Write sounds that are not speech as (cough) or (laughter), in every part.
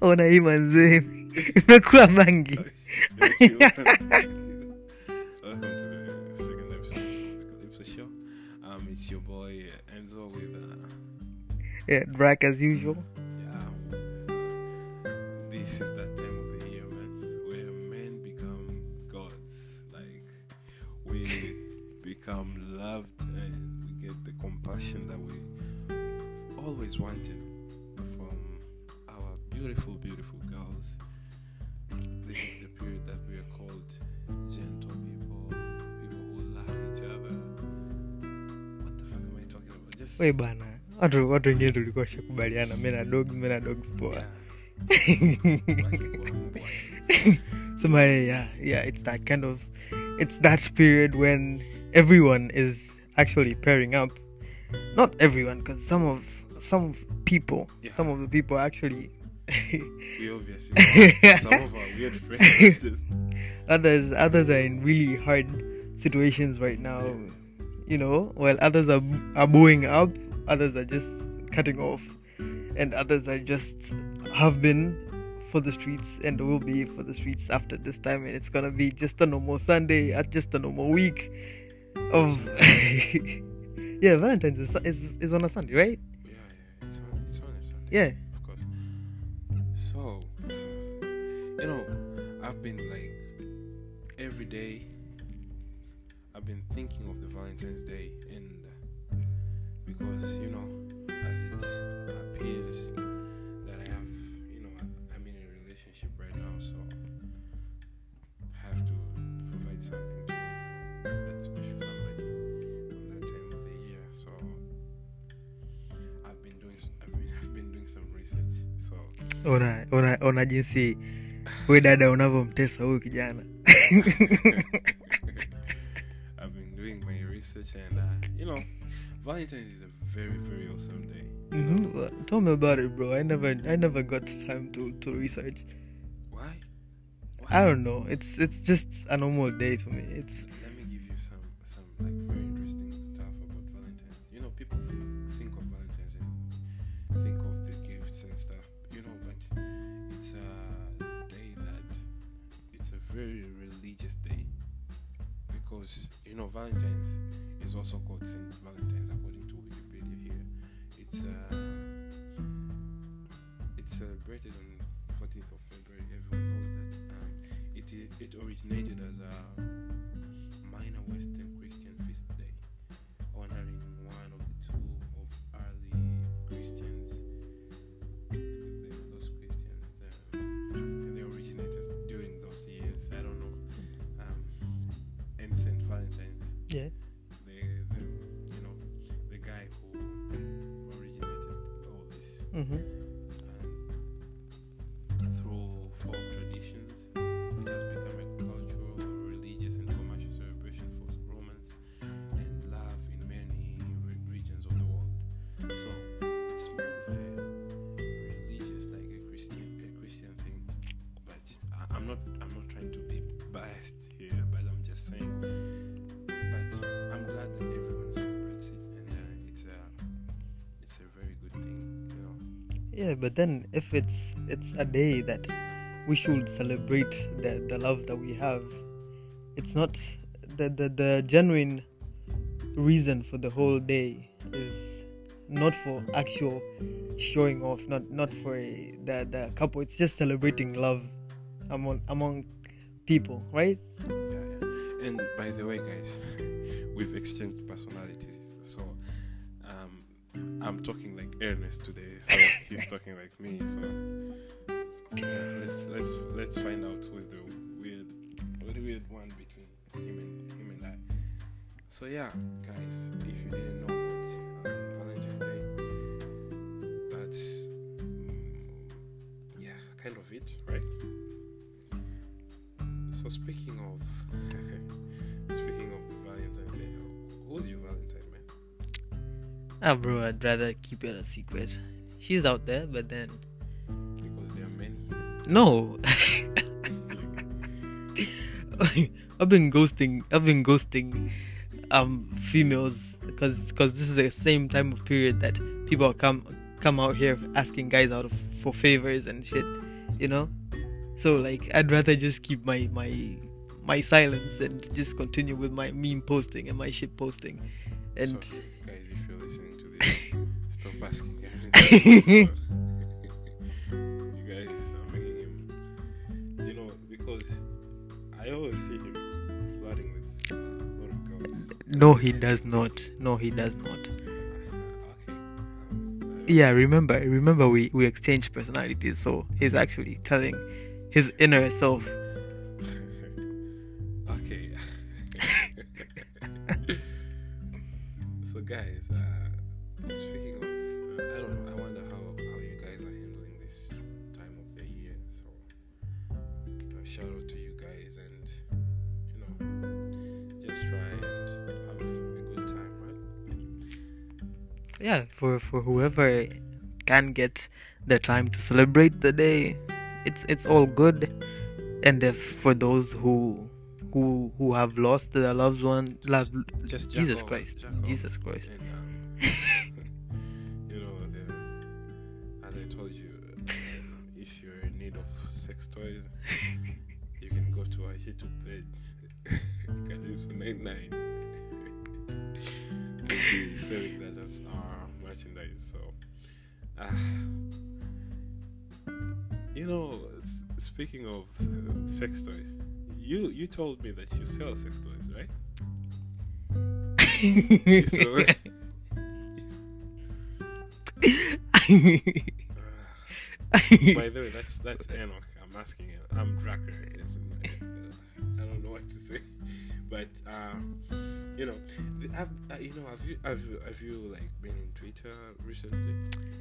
ona hii manzee imekula bangi Welcome to the second episode of the Calypso Show. It's your boy Enzo with uh, yeah, Drac as usual. Yeah. This is that time of the year, man, where men become gods. Like we become loved and we get the compassion that we always wanted beautiful, beautiful girls. This is the period that we are called gentle people, people who love each other. What the fuck am I talking about? Just we bana watu watu wengine tulikuwa shakubaliana dogs mena dogs poa yeah. Baki kuwa mbwa. sema yeah yeah it's that kind of it's that period when everyone is actually pairing up not everyone because some of some people Yeah. some of the people actually We obviously (laughs) some of our weird friends are just others others are in really hard situations right now you know while others are are bowing up others are just cutting off and others are just have been for the streets and will be for the streets after this time and it's gonna be just a normal sunday at just a normal week of (laughs) yeah valentine's is, is, is on a sunday right yeah, yeah. It's on, it's on a Sunday. yeah. So, you know, I've been like every day. I've been thinking of the Valentine's Day, and uh, because you know, as it appears that I have, you know, I'm in a relationship right now, so I have to provide something So ona ona ona jinsi we dada unavyomtesa huyu kijana (laughs) I've been doing my research, and uh, you know, Valentine's is a very, very awesome day. Mhm. Tell me about it, bro. I never, I never got time to to research. Why? Why? I don't know. It's it's just a normal day to me. It's day because you know Valentine's is also called Saint Valentine's according to Wikipedia here. It's uh, it's celebrated on 14th of February. Everyone knows that. Um, it it originated as a minor Western Christian Mm-hmm. Yeah, but then if it's it's a day that we should celebrate the the love that we have, it's not the the the genuine reason for the whole day is not for actual showing off, not not for a, the the couple. It's just celebrating love among among people, right? Yeah, yeah. And by the way, guys, (laughs) we've exchanged personalities. Um, I'm talking like Ernest today. So (laughs) he's talking like me. So yeah, let's let's let's find out who's the weird, the weird one between him and him and I. So yeah, guys, if you didn't know about um, Valentine's Day, that's mm, yeah, kind of it, right? So speaking of (laughs) speaking of Valentine's Day, who's your Valentine? Ah, bro, I'd rather keep it a secret. She's out there, but then Because there are many. no. (laughs) I've been ghosting. I've been ghosting um females because because this is the same time of period that people come come out here asking guys out of, for favors and shit, you know. So like, I'd rather just keep my my my silence and just continue with my meme posting and my shit posting. And so, stop asking Aaron. (laughs) (laughs) you guys are making him, you know, because I always see him flirting with a lot of girls. no, he does not. No, he does not. Okay. Yeah, remember, remember, we we exchanged personalities, so he's actually telling his inner self. Yeah, for for whoever can get the time to celebrate the day, it's it's all good. And if for those who who who have lost their loved one, love, Just Jesus off, Christ, off. Jesus Christ. And, um, (laughs) you know, the, as I told you, uh, if you're in need of sex toys, you can go to our YouTube page, (laughs) Calypso 99. we'll (laughs) be selling that as our merchandise. So, uh, you know, s- speaking of sex toys, you you told me that you sell sex toys, right? So- (laughs) (laughs) By the way, that's that's Enoch. I'm asking him. I'm Dracker. Uh, I don't know what to say, but um, you know, have, uh, you know, have you have you have you like been in Twitter recently?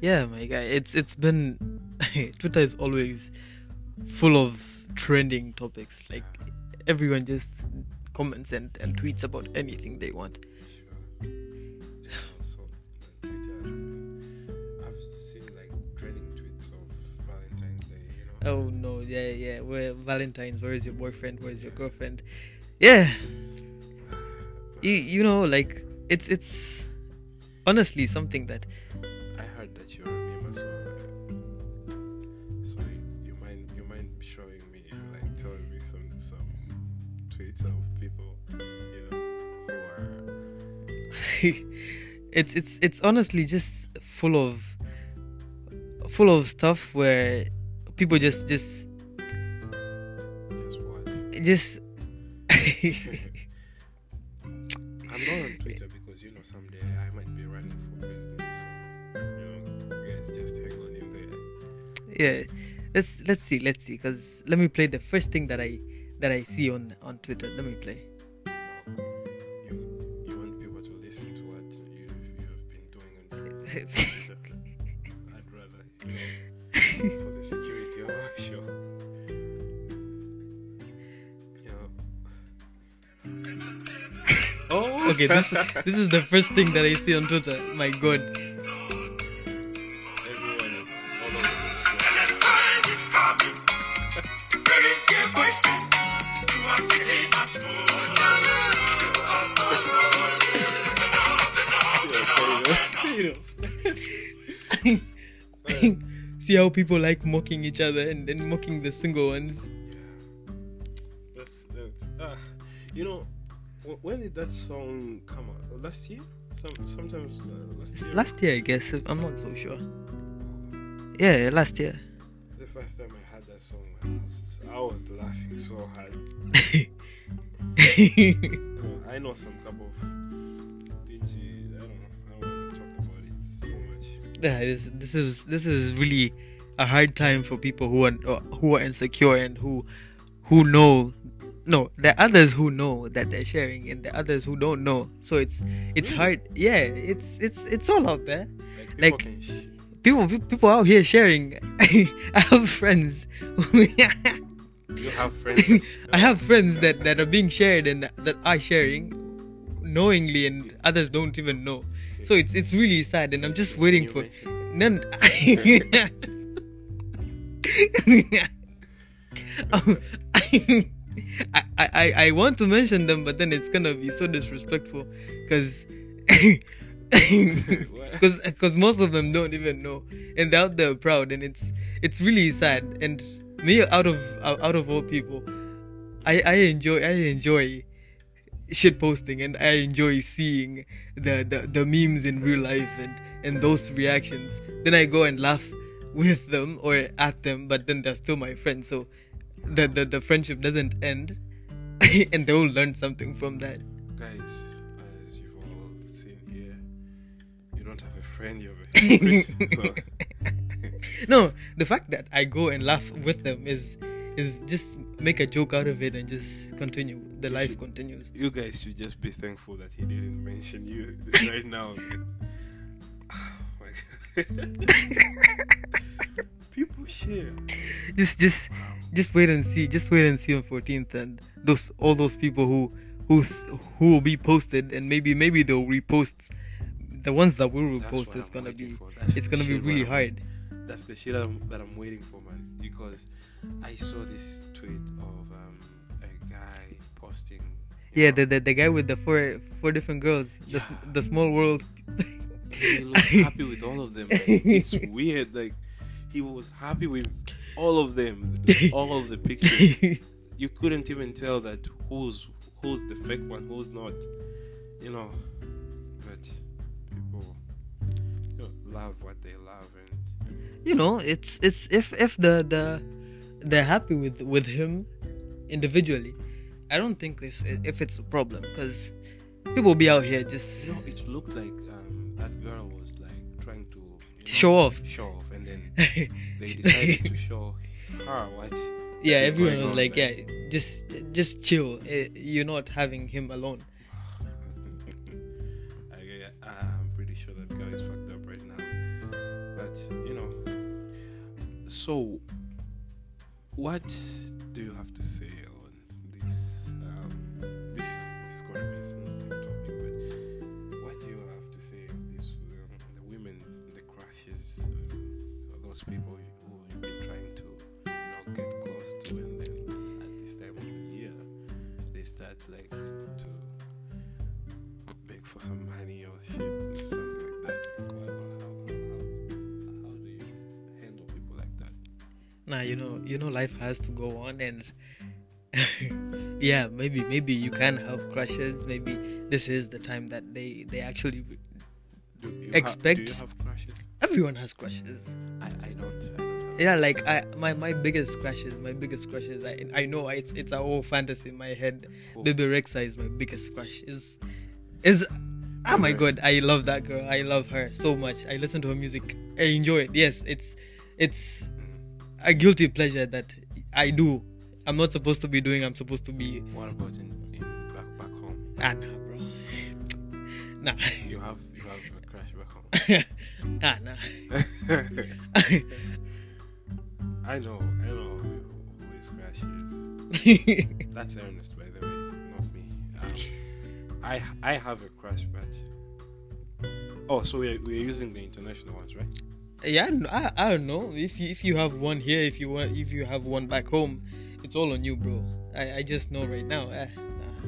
yeah, my guy, it's it's been (laughs) Twitter is always full of trending topics. Like everyone just comments and, and tweets about anything they want. Sure. Oh no, yeah, yeah. Where Valentine's? Where is your boyfriend? Where is your girlfriend? Yeah, you you know, like it's it's honestly something that I heard that you're a meme, so so you, you mind you mind showing me like telling me some some tweets of people you know who are (laughs) it's it's it's honestly just full of full of stuff where people just just just what? just (laughs) (laughs) I'm not on Twitter because you know someday I might be running for president so you know guys just hang on in there. Yeah let's let's see let's see because let me play the first thing that i that i see on on twitter. Let me play. You you want people to listen to what you've you've been doing on (laughs) okay this this is the first thing that i see on twitter my god. Yeah, (laughs) see how people like mocking each other and then mocking the single ones That's that's ah, you know, when did that song come out? Last year? Some sometimes uh, last year. last year i guess i'm not so sure yeah last year The first time I heard that song, I was I was laughing so hard. (laughs) I know some couple of stingy. I don't know. I don't want to talk about it so much. yeah, this, this is this is really a hard time for people who are who are insecure and who who know no there are others who know that they're sharing and there are others who don't know so it's it's Really? hard yeah it's it's it's all out there Like people Like- can. Sh- people people out here sharing (laughs) i have friends you (laughs) have friends. i have friends that that are being shared and that are sharing knowingly and others don't even know Okay. so it's it's really sad and i'm just waiting you for None. (laughs) Um, I, I, I want to mention them, but then it's gonna be so disrespectful because because (laughs) most of them don't even know and they're out there proud and it's it's really sad and me out of out of all people i i enjoy i enjoy shit posting and i enjoy seeing the, the the memes in real life and and those reactions. Then i go and laugh with them or at them but then they're still my friends so the the, the friendship doesn't end (laughs) and they will learn something from that Guys, as you've all seen here, you don't have a friend, you have a (laughs) hypocrite. so, no, the fact that I go and laugh with them is is just make a joke out of it and just continue. The You life should- continues. you guys should just be thankful that he didn't mention you (laughs) right now. Oh my God. People share. Just just just wait and see. Just wait and see on 14th and those all those people who who who will be posted and maybe maybe they'll repost the ones that will repost is I'm gonna be it's gonna be really hard. That's the shit I'm, that I'm waiting for, man. Because I saw this tweet of um, a guy posting. Yeah, know, the, the the guy with the four four different girls, the, Yeah. the small world. he looks happy with all of them. Like, (laughs) it's weird. Like he was happy with all of them, (laughs) all of the pictures. You couldn't even tell that who's who's the fake one, who's not. You know, but people you know, love what they love, and you know it's it's if if the the they're happy with with him individually i don't think this if it's a problem because people be out here just you know, it looked like um, that girl was like trying to you know, show off show off, and then (laughs) they (laughs) decided to show her what. yeah everyone was like yeah just just chill Eh, you're not having him alone (laughs) I, I'm pretty sure that guy is fucked up right now. But you know, so what do you have to say on this? Um, this, this is going to be a sensitive topic, but what do you have to say on this? Um, the women, the crushes, um, those people like to beg for some money or shit, something like that. How, how, how, how, how do you handle people like that? nah you know you know life has to go on and (laughs) yeah maybe maybe you can have crushes maybe this is the time that they they actually Do you Expect- do you have crushes? everyone has crushes yeah like i my my biggest crushes my biggest crushes i i know it's it's a whole fantasy in my head. Who? Bebe Rexha is my biggest crush. Is is oh my god i love that girl. I love her so much. I listen to her music. I enjoy it. Yes it's it's a guilty pleasure that i do. I'm not supposed to be doing i'm supposed to be What about in, in back back home? ah nah bro. (laughs) Nah. You have you have a crush back home. ah (laughs) nah (laughs) I know. I know who, who his crush is. That's Ernest, by the way, not me. Um, I I have a crush, but oh, so we're we're using the international ones, right? yeah I, don't- I, don't know if you if you have one here if you want if you have one back home it's all on you bro i, I just know right now eh, nah.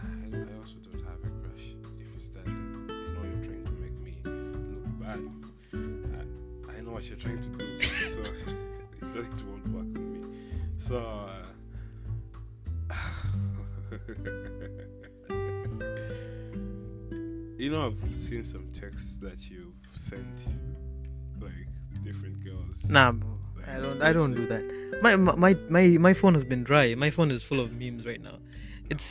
I, I also don't have a crush. If it's that, I know you're trying to make me look bad. I, I know what you're trying to do, so (laughs) (laughs) won't work with me. So. Uh, (laughs) you know, I've seen some texts that you've sent, like different girls. Nah, bro. I don't. I don't do that. My my my my phone has been dry. My phone is full of memes right now. It's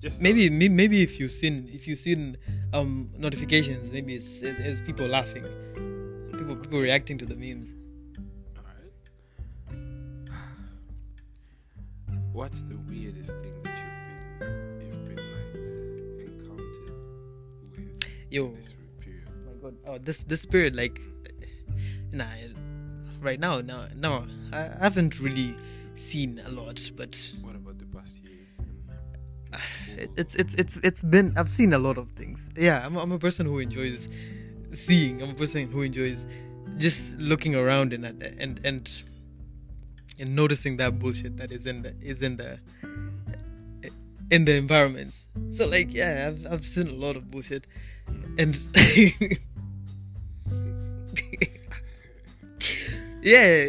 Just maybe maybe if you've seen if you've seen um notifications, maybe it's it's people laughing, people people reacting to the memes. What's the weirdest thing that you've been you've been like encountered with Yo, in this period? Oh my god. Oh, this this period like, nah. Right now, no, no. I haven't really seen a lot, but What about the past years? in- in ah, school? it- it's it's it's it's been i've seen a lot of things yeah i'm, I'm a person who enjoys seeing i'm a person who enjoys just looking around and and and and noticing that bullshit that is in the is in the in the environments so like yeah i've, I've seen a lot of bullshit and (laughs) yeah,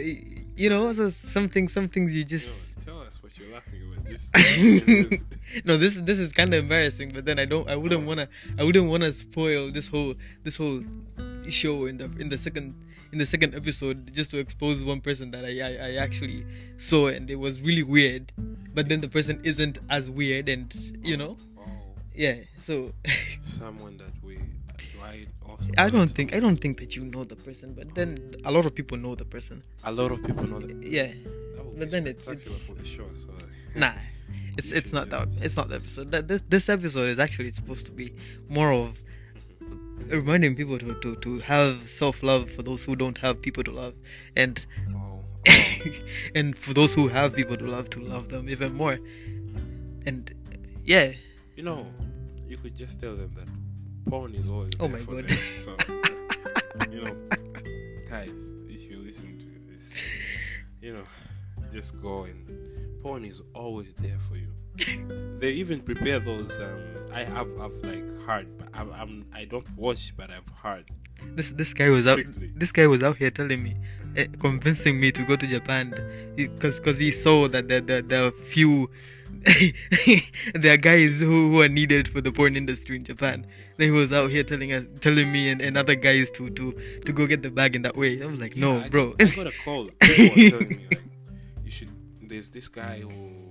you know, so something, some things you just. Yo, tell us what you're laughing about. This (laughs) no, this this is kind of embarrassing, but then I don't, I wouldn't wanna, I wouldn't wanna spoil this whole this whole show in the in the second in the second episode just to expose one person that I, I I actually saw and it was really weird, but then the person isn't as weird and you know oh, yeah so (laughs) someone that we. I also? I don't think I don't think that you know the person, but then a lot of people know the person. A lot of people know that. Uh, yeah, That would But be then it's- spectacular for the show. So. (laughs) nah, it's it's not that it's not the episode. That this this episode is actually supposed to be more of reminding people to to to have self love for those who don't have people to love, and Oh. (laughs) oh. and for those who have people to love to love them even more. And yeah, You know, you could just tell them that porn is always Oh there my for God. them. So, (laughs) you know, guys, if you listen to this, you know, just go and porn is always there for you. (laughs) They even prepare those. Um, I have, I've like heard, but I'm, I'm, I don't watch, but I've heard. this this guy was out this guy was out here telling me, eh, convincing me to go to Japan, because because he saw that there there, there are few. (laughs) there are guys who, who are needed for the porn industry in Japan. Then he was out here telling us, telling me and, and other guys to, to to go get the bag in that way. I was like, no, I bro. I got a call. People telling me like, you should. There's this guy who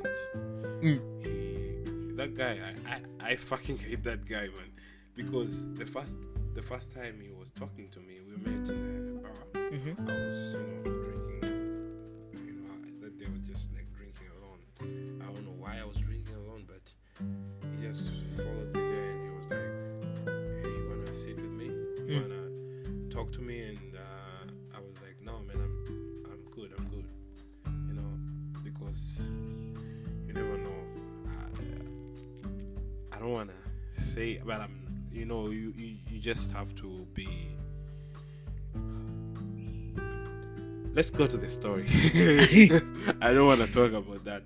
agent. Mm. He, that guy, I, I, I fucking (laughs) hate that guy, man. Because the first, the first time he was talking to me, we met in a bar. Mhm. I was, you know, drinking. You know, I, that day was just like drinking alone. I don't know why I was drinking alone, but he just followed me there and he was like, "Hey, you wanna sit with me? You Mm. wanna talk to me?" And uh, I was like, "No, man, I'm, I'm good. I'm good." You know, because I, don't wanna say, but I'm. You know, you, you you just have to be. Let's go to the story. (laughs) (laughs) I don't want to talk about that.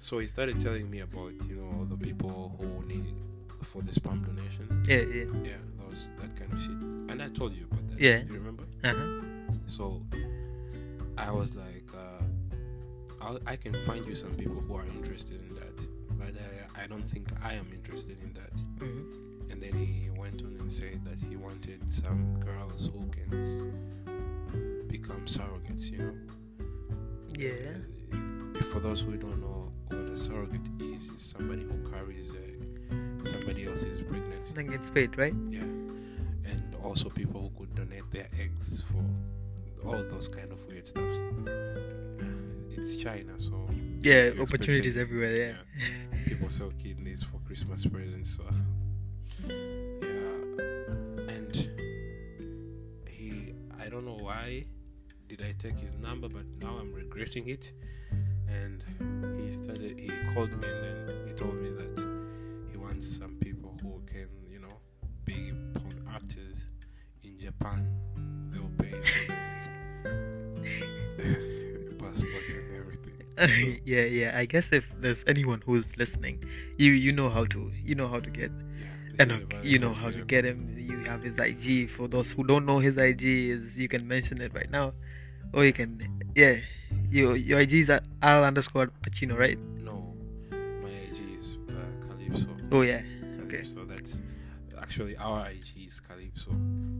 So he started telling me about you know the people who need for the sperm donation. Yeah, yeah. Yeah, those that kind of shit. And I told you about that. Yeah. You remember? Uh-huh. So I was like, uh, I'll, I can find you some people who are interested in that, but I, I don't think I am interested in that. Mhm. And then he went on and said that he wanted some girls who can become surrogates, you know. Yeah. Uh, For those who don't know what a surrogate is, is somebody who carries uh, somebody else's pregnancy. Then gets paid, right? Yeah, and also people who could donate their eggs for all those kind of weird stuffs. Uh, It's China, so Yeah, opportunities everywhere. Yeah. People sell kidneys for Christmas presents. So yeah, and he, I don't know why did I take his number, but now I'm regretting it. And he started, he called me and then he told me that he wants some people who can, you know, be porn actors in Japan. (laughs) yeah, yeah. I guess if there's anyone who's listening, you you know how to you know how to get yeah, you know how to get him. You have his IG. For those who don't know his IG, is you can mention it right now, or you can yeah. Your your IG is at al underscore Pacino, right? No, my IG is uh, Calypso. Oh yeah. Okay. So that's actually our IG is Calypso.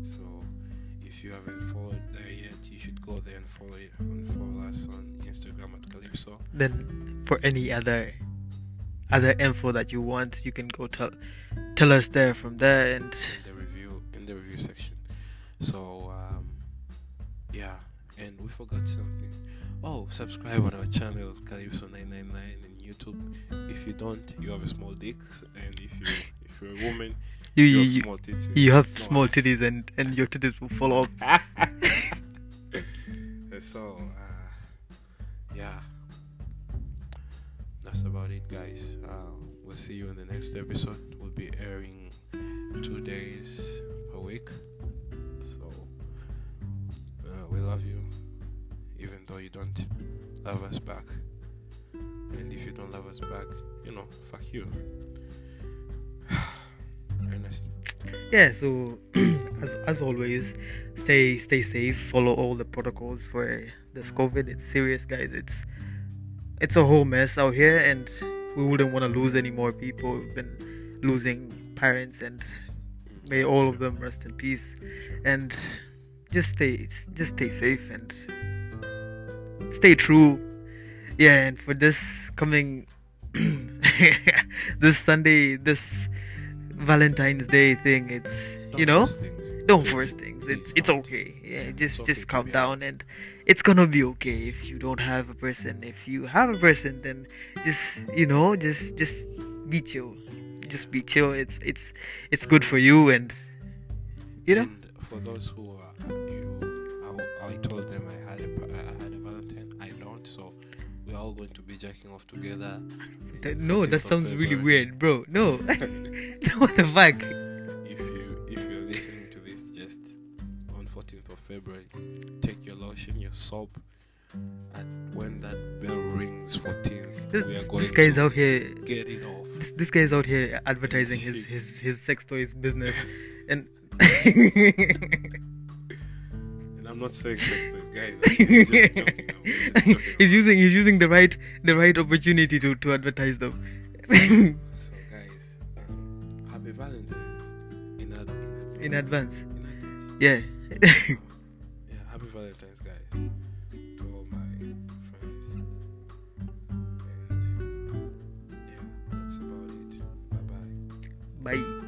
So if you haven't followed there yet, you should go there and follow it and follow us on Instagram at Calypso. Then for any other other info that you want, you can go tell tell us there from there and in the review in the review section. So um, yeah, and we forgot something. Oh, subscribe on our channel Calypso 999 in YouTube. If you don't, you have a small dick, and if you if you're a woman, you you you, have small tits. you have No, small titties and and your titties will fall off. (laughs) so uh, yeah. That's about it guys. Uh, we'll see you in the next episode. We'll be airing two days a week. So uh, we love you even though you don't love us back. And if you don't love us back you know fuck you. (sighs) Rest. yeah so (clears throat) as, as always stay stay safe follow all the protocols for this covid. It's serious guys. It's it's a whole mess out here and we wouldn't want to lose any more people we've been losing parents and may all of them rest in peace. And just stay just stay safe and stay true. Yeah and for this coming (clears throat) this sunday this valentine's day thing it's you know? things. don't Please, force things. it's it's don't. okay. Yeah, Yeah, just okay just calm be down and it's gonna be okay if you don't have a person. If you have a person then just you know just just be chill. Just be chill. It's it's it's good for you and you know? And for those who are you, I, I told them I had a I had a Valentine. I don't, so we're all going to be jacking off together. That- no that sounds really weird bro. No. (laughs) (laughs) What the fuck February, take your lotion, your soap, and when that bell rings 14th, this, we are going this guy's to out here get it off. this, this guy's out here advertising his his his sex toys business (laughs) and (laughs) And I'm not saying sex toys, guys. I'm just joking. I'm just joking. (laughs) he's using he's using the right the right opportunity to to advertise them So, guys, um, happy Valentine's in, ad- in advance In advance. yeah Yeah, And yeah,